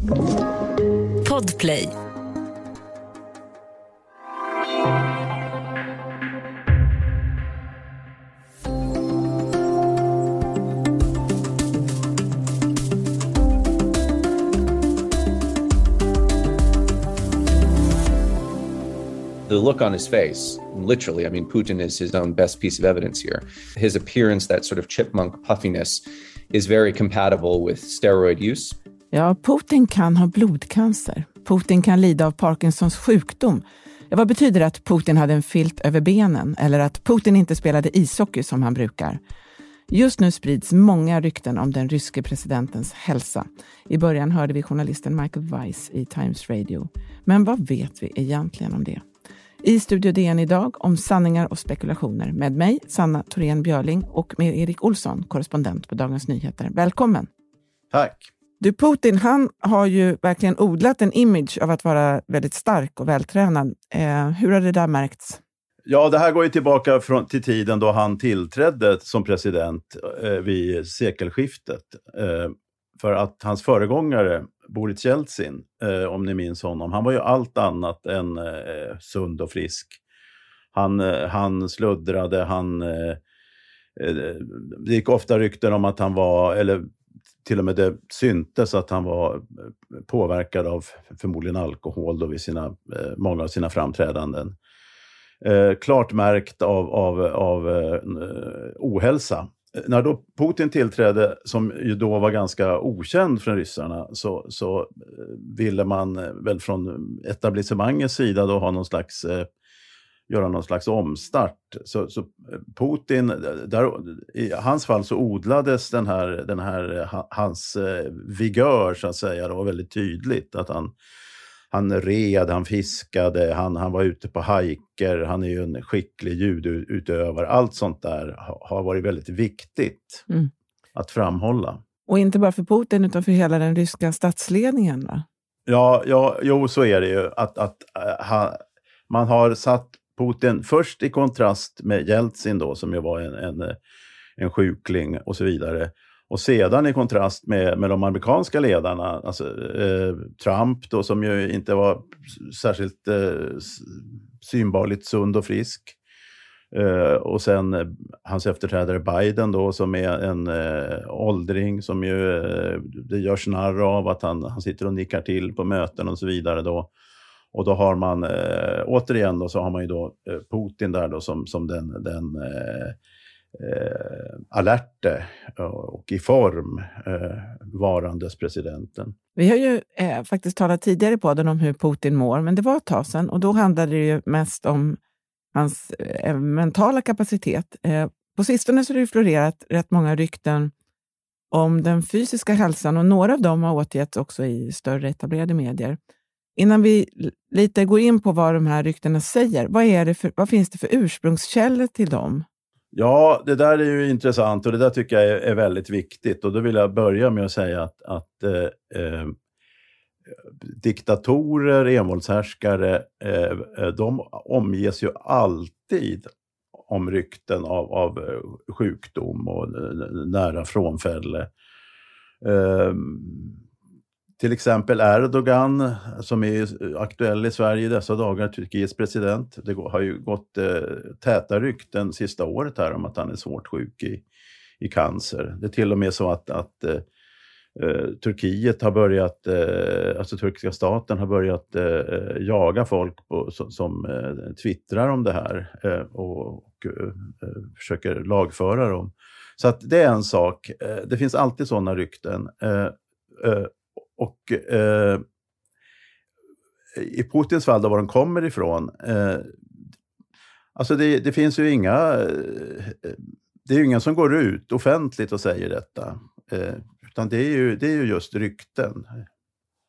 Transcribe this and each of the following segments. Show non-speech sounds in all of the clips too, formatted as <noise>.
Podplay. the look on his face, literally, I mean, Putin is his own best piece of evidence here. His appearance, that sort of chipmunk puffiness, is very compatible with steroid use. Ja, Putin kan ha blodcancer. Putin kan lida av Parkinsons sjukdom. Ja, vad betyder det att Putin hade en filt över benen eller att Putin inte spelade ishockey som han brukar? Just nu sprids många rykten om den ryske presidentens hälsa. I början hörde vi journalisten Michael Weiss i Times Radio. Men vad vet vi egentligen om det? I Studio DN idag om sanningar och spekulationer med mig, Sanna Thorén Björling och med Erik Olsson, korrespondent på Dagens Nyheter. Välkommen! Tack! Du, Putin, han har ju verkligen odlat en image av att vara väldigt stark och vältränad. Eh, hur har det där märkts? Ja, det här går ju tillbaka från, till tiden då han tillträdde som president eh, vid sekelskiftet. Eh, för att hans föregångare, Boris Jeltsin, eh, om ni minns honom, han var ju allt annat än eh, sund och frisk. Han, eh, han sluddrade, han... Eh, eh det gick ofta rykten om att han var, eller till och med det syntes att han var eh, påverkad av förmodligen alkohol då vid sina, eh, många av sina framträdanden. Eh, klart märkt av, av, av ohälsa när då Putin tillträdde, som ju då var ganska okänd från ryssarna, så, så ville man väl från etablissemangets sida då ha någon slags, eh, göra någon slags omstart. Så, så Putin, där, i hans fall så odlades den här, den här hans vigör så att säga, det var väldigt tydligt att han han red, han fiskade, han, han var ute på hajker, han är ju en skicklig ljudutövare. Allt sånt där har varit väldigt viktigt mm. att framhålla. Och inte bara för Putin, utan för hela den ryska statsledningen? Va? Ja, ja, jo, så är det ju. Att, att, uh, ha, man har satt Putin först i kontrast med Jeltsin då, som ju var en, en, en sjukling och så vidare. Och sedan i kontrast med, med de amerikanska ledarna, alltså eh, Trump då som ju inte var särskilt eh, synbarligt sund och frisk. Eh, och sen eh, hans efterträdare Biden då som är en eh, åldring som ju eh, det görs narr av att han, han sitter och nickar till på möten och så vidare då. Och då har man eh, återigen då så har man ju då eh, Putin där då som, som den, den eh, eh alerte eh, och i form eh, varandes presidenten. Vi har ju eh, faktiskt talat tidigare på den om hur Putin mår, men det var ett tag sedan och då handlade det ju mest om hans eh, mentala kapacitet. Eh, på sistone så har det florerat rätt många rykten om den fysiska hälsan och några av dem har återgetts också i större etablerade medier. Innan vi lite går in på vad de här ryktena säger, vad, är det för, vad finns det för ursprungskällor till dem? Ja, det där är ju intressant och det där tycker jag är, är väldigt viktigt. Och då vill jag börja med att säga att, att eh, eh, diktatorer, envåldshärskare, eh, eh de omges ju alltid om rykten av, av eh, sjukdom och nära frånfälle. Ehm, till exempel Erdogan, som är aktuell i Sverige i dessa dagar, Turkiets president. Det har ju gått eh, täta rykten sista året här om att han är svårt sjuk i, i cancer. Det är till och med så att, att eh, eh Turkiet har börjat, eh, alltså turkiska staten har börjat eh, eh jaga folk på, som, som eh, twittrar om det här eh, och, och eh, försöker lagföra dem. Så att det är en sak. det finns alltid sådana rykten. Och eh, i Putins fall, då var de kommer ifrån, eh, alltså det, det, finns ju inga, eh, det är ju ingen som går ut offentligt och säger detta. Eh, utan det är, ju, det är ju just rykten,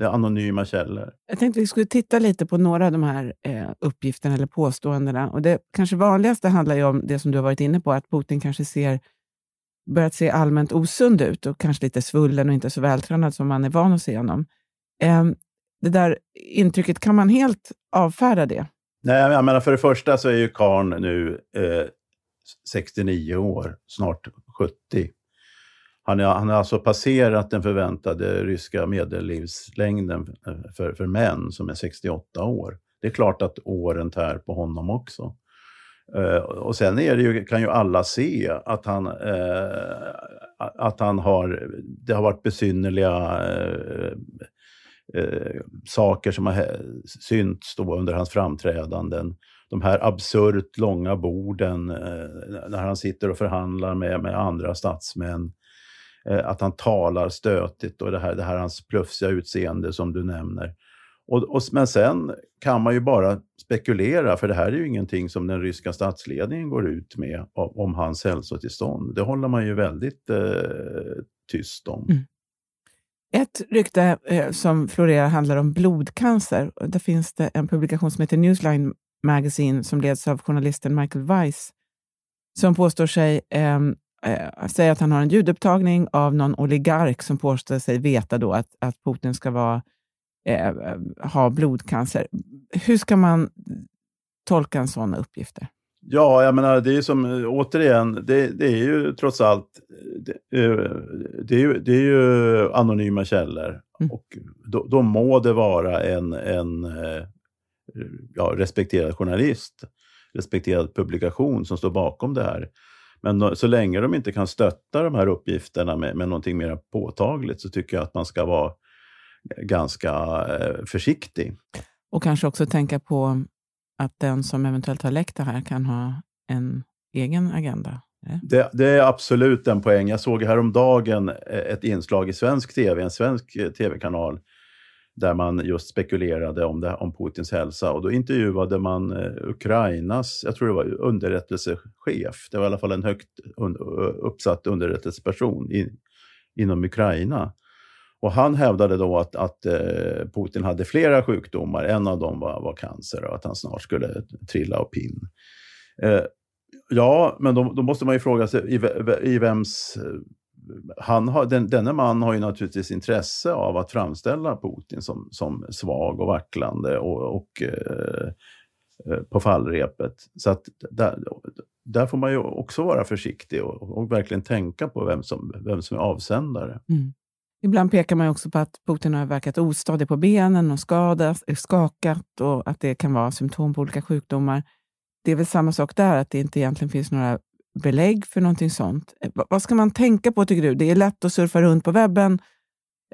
anonyma källor. Jag tänkte vi skulle titta lite på några av de här eh, uppgifterna eller påståendena. Och det kanske vanligaste handlar ju om det som du har varit inne på, att Putin kanske ser börjat se allmänt osund ut och kanske lite svullen och inte så vältränad som man är van att se honom. Eh, det där intrycket, kan man helt avfärda det? Nej, jag menar för det första så är ju Karn nu eh, 69 år, snart 70. Han har han alltså passerat den förväntade ryska medellivslängden eh, för, för män som är 68 år. Det är klart att åren tär på honom också. Uh, och sen är det ju, kan ju alla se att han, uh, att han har, det har varit besynnerliga uh, saker som har synts då under hans framträdanden. De här absurt långa borden när han sitter och förhandlar med, med andra statsmän. att han talar stötigt och det här, det här hans plufsiga utseende som du nämner. Och, och, men sen kan man ju bara spekulera, för det här är ju ingenting som den ryska statsledningen går ut med om, om hans hälsotillstånd. Det håller man ju väldigt eh, tyst om. Mm. Ett rykte eh, som florerar handlar om blodcancer. Där finns det en publikation som heter Newsline Magazine som leds av journalisten Michael Weiss som påstår sig ehm, eh, säga att han har en ljudupptagning av någon oligark som påstår sig veta då att, att Putin ska vara eh, ha blodcancer. Hur ska man tolka en sådana uppgifter? Ja, jag menar, det är som, återigen, det, det är ju trots allt, det, eh, det, är, ju, det är ju anonyma källor. Mm. Och då, då, må det vara en, en eh, ja, respekterad journalist, respekterad publikation som står bakom det här. Men så länge de inte kan stötta de här uppgifterna med, med någonting mer påtagligt så tycker jag att man ska vara ganska eh, försiktig. Och kanske också tänka på att den som eventuellt har läckt det här kan ha en egen agenda? Det, det, är absolut en poäng. Jag såg häromdagen eh, ett inslag i svensk tv, en svensk eh, tv-kanal, där man just spekulerade om, det, om Putins hälsa. Och då intervjuade man Ukrainas, jag tror det var underrättelsechef, det var i alla fall en högt uppsatt underrättelseperson i, inom Ukraina. Och han hävdade då att, att eh, Putin hade flera sjukdomar. En av dem var, var cancer och att han snart skulle trilla av pinn. Eh, ja, men då, då, måste man ju fråga sig i, i vems... Eh, han har, den, denne man har ju naturligtvis intresse av att framställa Putin som, som svag och vacklande och, och eh, eh på fallrepet. Så att där, där får man ju också vara försiktig och, och verkligen tänka på vem som, vem som är avsändare. Mm. Ibland pekar man också på att Putin har verkat ostadig på benen och skadat, skakat och att det kan vara symptom på olika sjukdomar. Det är väl samma sak där, att det inte egentligen finns några belägg för någonting sånt. Eh, vad ska man tänka på, tycker du? Det är lätt att surfa runt på webben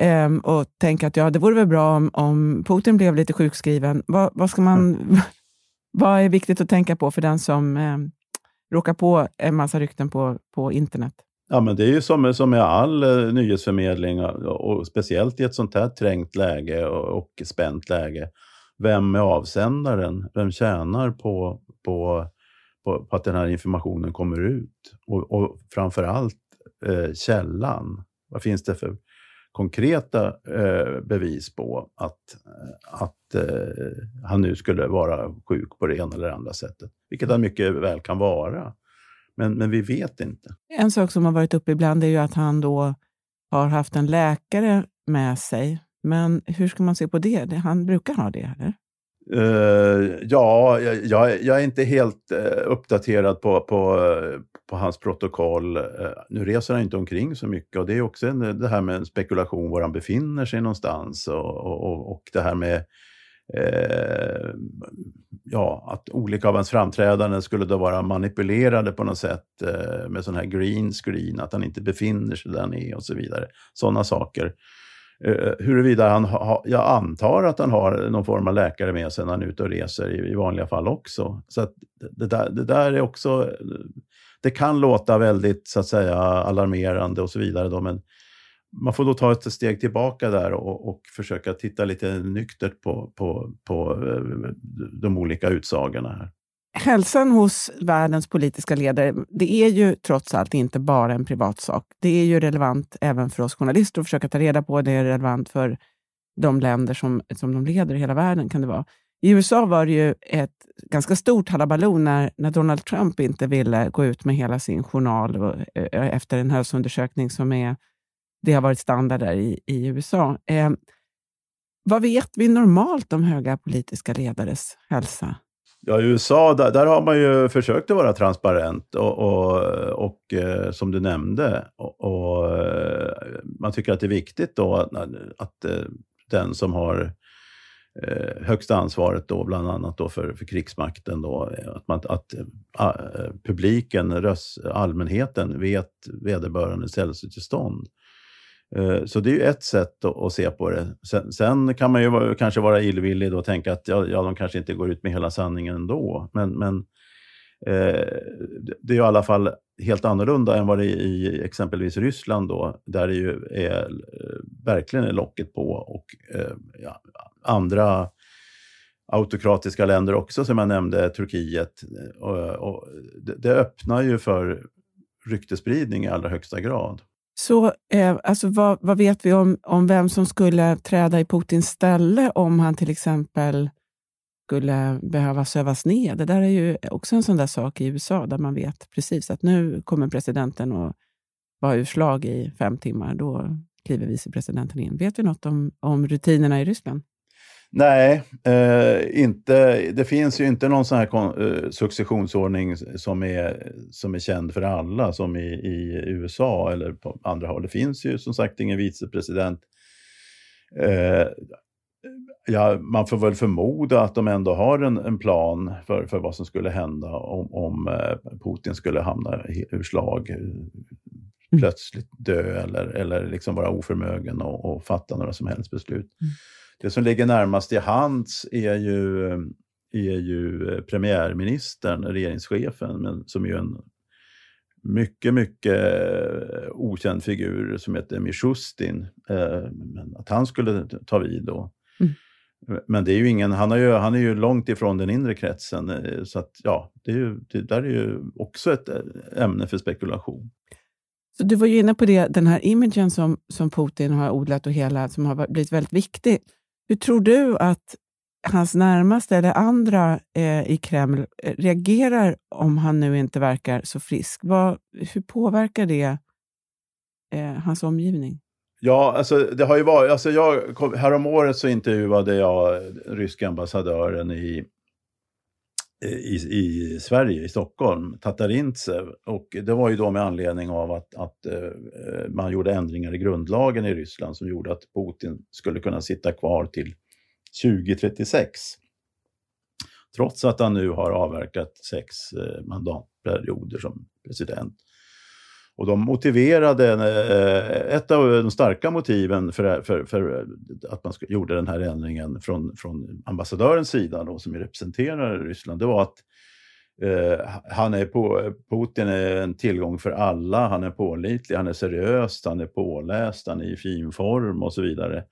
eh, och tänka att ja, det vore väl bra om, om Putin blev lite sjukskriven. Vad, vad, ska man, <laughs> vad är viktigt att tänka på för den som eh, råkar på en massa rykten på, på internet? Ja, men det är ju som, som med all eh, nyhetsförmedling och, och, speciellt i ett sånt här trängt läge och, och spänt läge. Vem är avsändaren? Vem tjänar på, på, på, på att den här informationen kommer ut? Och, och framför allt eh, källan. Vad finns det för konkreta eh, bevis på att, att eh, han nu skulle vara sjuk på det ena eller andra sättet? Vilket han mycket väl kan vara. Men, men vi vet inte. En sak som har varit uppe ibland är ju att han då har haft en läkare med sig. Men hur ska man se på det? Han brukar ha det, eller? Uh, ja, jag, jag, är inte helt uh, uppdaterad på, på, på hans protokoll. Uh, nu reser han inte omkring så mycket och det är också en, det här med spekulation var han befinner sig någonstans och, och, och det här med eh, ja, att olika av hans framträdanden skulle då vara manipulerade på något sätt eh, med sån här green screen, att han inte befinner sig där han är och så vidare. Sådana saker. Eh, huruvida han ha, jag antar att han har någon form av läkare med sig när han är ute och reser i, i vanliga fall också. Så att det, där, det där är också, det kan låta väldigt så att säga alarmerande och så vidare då, men man får då ta ett steg tillbaka där och, och försöka titta lite nyktert på, på, på eh, de olika utsagorna här. Hälsan hos världens politiska ledare, det är ju trots allt inte bara en privatsak. Det är ju relevant även för oss journalister att försöka ta reda på. Det är relevant för de länder som, som de leder i hela världen. kan det vara. I USA var det ju ett ganska stort halabaloo när, när Donald Trump inte ville gå ut med hela sin journal och, eh, efter en hälsoundersökning som är det har varit standard där i, i USA. Eh, vad vet vi normalt om höga politiska ledares hälsa? Ja, i USA, där, där, har man ju försökt att vara transparent och, och, och eh, som du nämnde, och, och, eh, man tycker att det är viktigt då att, att eh, den som har eh, högsta ansvaret då, bland annat då för, för krigsmakten, då, att, man, att eh, a, publiken, röst, allmänheten vet vederbörandes hälsotillstånd. Eh, så det är ju ett sätt att se på det. Sen, sen kan man ju kanske vara illvillig och tänka att ja, ja, de kanske inte går ut med hela sanningen ändå. Men, men eh, det är i alla fall helt annorlunda än vad det är i exempelvis Ryssland då, där det ju är, eh, verkligen är locket på och eh, ja, andra autokratiska länder också, som jag nämnde, Turkiet. Eh, och, och det, det öppnar ju för ryktespridning i allra högsta grad. Så eh, alltså, vad, vad, vet vi om, om vem som skulle träda i Putins ställe om han till exempel skulle behöva sövas ner? Det där är ju också en sån där sak i USA där man vet precis att nu kommer presidenten att vara ur slag i fem timmar. Då kliver vicepresidenten in. Vet vi något om, om rutinerna i Ryssland? Nej, eh, inte, det finns ju inte någon sån här eh, successionsordning som är, som är känd för alla, som i, i USA eller på andra håll. Det finns ju som sagt ingen vicepresident. Eh, ja, man får väl förmoda att de ändå har en, en plan för, för vad som skulle hända om, om eh, Putin skulle hamna ur slag, mm. plötsligt dö eller, eller liksom vara oförmögen att fatta några som helst beslut. Mm. Det som ligger närmast i hands är ju, är ju premiärministern, regeringschefen, men som är en mycket, mycket okänd figur som heter Mishustin. Eh, att han skulle ta vid då. Mm. Men det är ju ingen, han, har ju, han är ju långt ifrån den inre kretsen. Eh, så att, ja, det, är ju, det där är ju också ett eh, ämne för spekulation. Så du var ju inne på det, den här imagen som, som Putin har odlat och hela, som har blivit väldigt viktig. Hur tror du att hans närmaste eller andra eh, i Kreml eh, reagerar om han nu inte verkar så frisk? Vad, hur påverkar det eh, hans omgivning? Ja, alltså det har ju varit, alltså jag, häromåret så intervjuade jag ryska ambassadören i, i, i Sverige, i Stockholm, Tatarintsev. Och det var ju då med anledning av att, att eh, man gjorde ändringar i grundlagen i Ryssland som gjorde att Putin skulle kunna sitta kvar till 2036. Trots att han nu har avverkat sex eh, mandatperioder som president. Och de motiverade, eh, ett av de starka motiven för, för, för att man gjorde den här ändringen från, från ambassadörens sida, då, som representerar Ryssland, det var att eh, han är på, Putin är en tillgång för alla, han är pålitlig, han är seriös, han är påläst, han är i fin form och så vidare.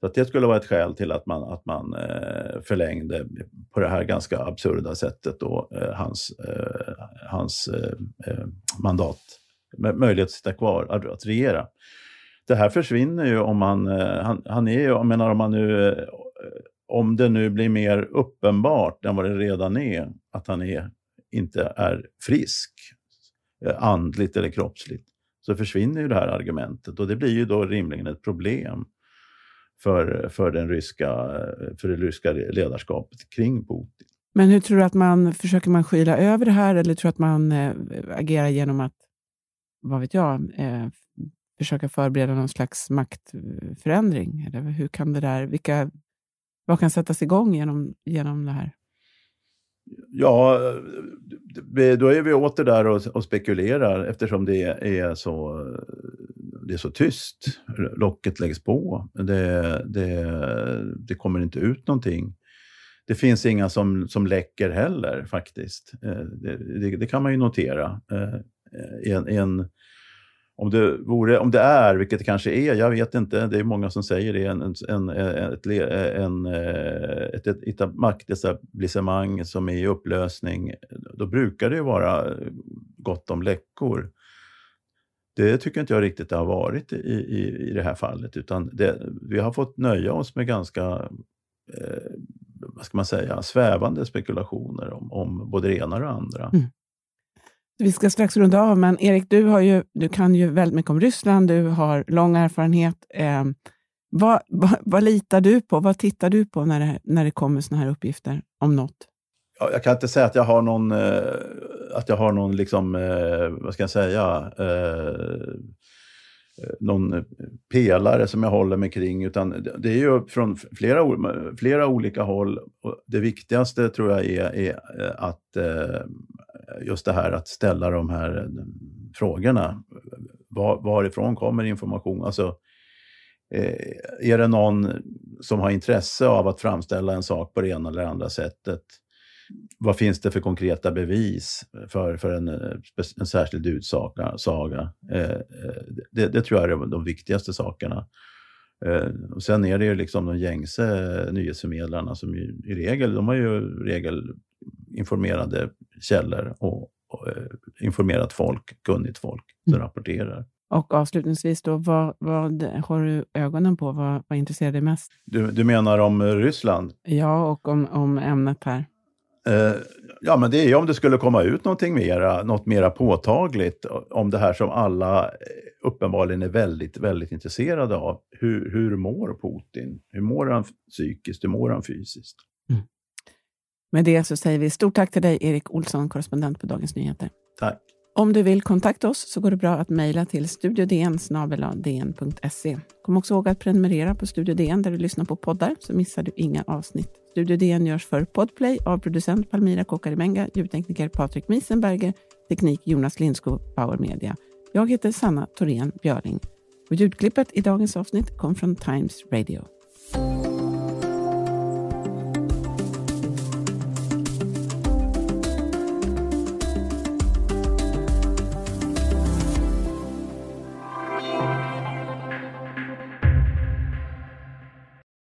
Så att det skulle vara ett skäl till att man, att man eh, förlängde på det här ganska absurda sättet då, eh, hans, eh, hans eh, eh mandat möjlighet att sitta kvar, att, att regera. Det här försvinner ju om man, eh, han, han är ju, jag menar om man nu, eh, om det nu blir mer uppenbart än vad det redan är, att han är, inte är frisk, eh, andligt eller kroppsligt, så försvinner ju det här argumentet och det blir ju då rimligen ett problem för, för, den ryska, för det ryska ledarskapet kring Putin. Men hur tror du att man, försöker man skyla över det här eller tror du att man agerar genom att vad vet jag, eh, försöka förbereda någon slags maktförändring? Eller hur kan det där, vilka, vad kan sättas igång genom, genom det här? Ja, då är vi åter där och, och spekulerar eftersom det är så, det är så tyst. Locket läggs på. Det, det, det kommer inte ut någonting. Det finns inga som, som läcker heller faktiskt. Eh, det, det, det kan man ju notera. Eh, en, en, om, det vore, om det är, vilket det kanske är, jag vet inte, det är många som säger det, en, en, ett, en, eh, ett, ett, ett maktetablissemang som är i upplösning, då brukar det ju vara gott om läckor. Det tycker inte jag riktigt det har varit i, i, i det här fallet, utan det, vi har fått nöja oss med ganska eh, vad ska man säga, svävande spekulationer om, om både det ena och det andra. Mm. Vi ska strax runda av, men Erik, du, har ju, du kan ju väldigt mycket om Ryssland. Du har lång erfarenhet. Eh, vad, vad, vad, litar du på? Vad tittar du på när det, när det kommer sådana här uppgifter om något? jag kan inte säga att jag har någon, eh, att jag har någon liksom, eh, vad ska jag säga, eh, Eh, någon eh, pelare som jag håller mig kring, utan det är ju från flera, flera olika håll. Och det viktigaste tror jag är, är eh, att just det här att ställa de här frågorna. Var, varifrån kommer information? Alltså, är det någon som har intresse av att framställa en sak på det ena eller andra sättet? Vad finns det för konkreta bevis för, för en, eh, en särskild utsaga? Eh, eh, det, det, tror jag är de viktigaste sakerna. Och sen är det ju liksom de gängse nyhetsförmedlarna som ju, i regel, de har ju regel informerade källor och, och informerat folk, kunnigt folk som mm. rapporterar. Och avslutningsvis då, vad, vad har du ögonen på? Vad, vad intresserar dig mest? Du, du menar om Ryssland? Ja, och om, om ämnet här. Eh, ja, men det är om det skulle komma ut någonting mera, något mera påtagligt om det här som alla eh, uppenbarligen är väldigt, väldigt intresserade av. Hur, hur mår Putin? Hur mår han psykiskt? Hur mår han fysiskt? Mm. Med det så säger vi stort tack till dig, Erik Olsson, korrespondent på Dagens Nyheter. Tack. Om du vill kontakta oss så går det bra att mejla till studiodn e. Kom också ihåg att prenumerera på Studio DN där du lyssnar på poddar så missar du inga avsnitt. Studio DN görs för Podplay av producent Palmira Kokarimenga, ljudtekniker Patrik Miesenberger, teknik Jonas Lindskog, Power Media. Jag heter Sanna Thorén Björling och ljudklippet i dagens avsnitt kom från Times Radio.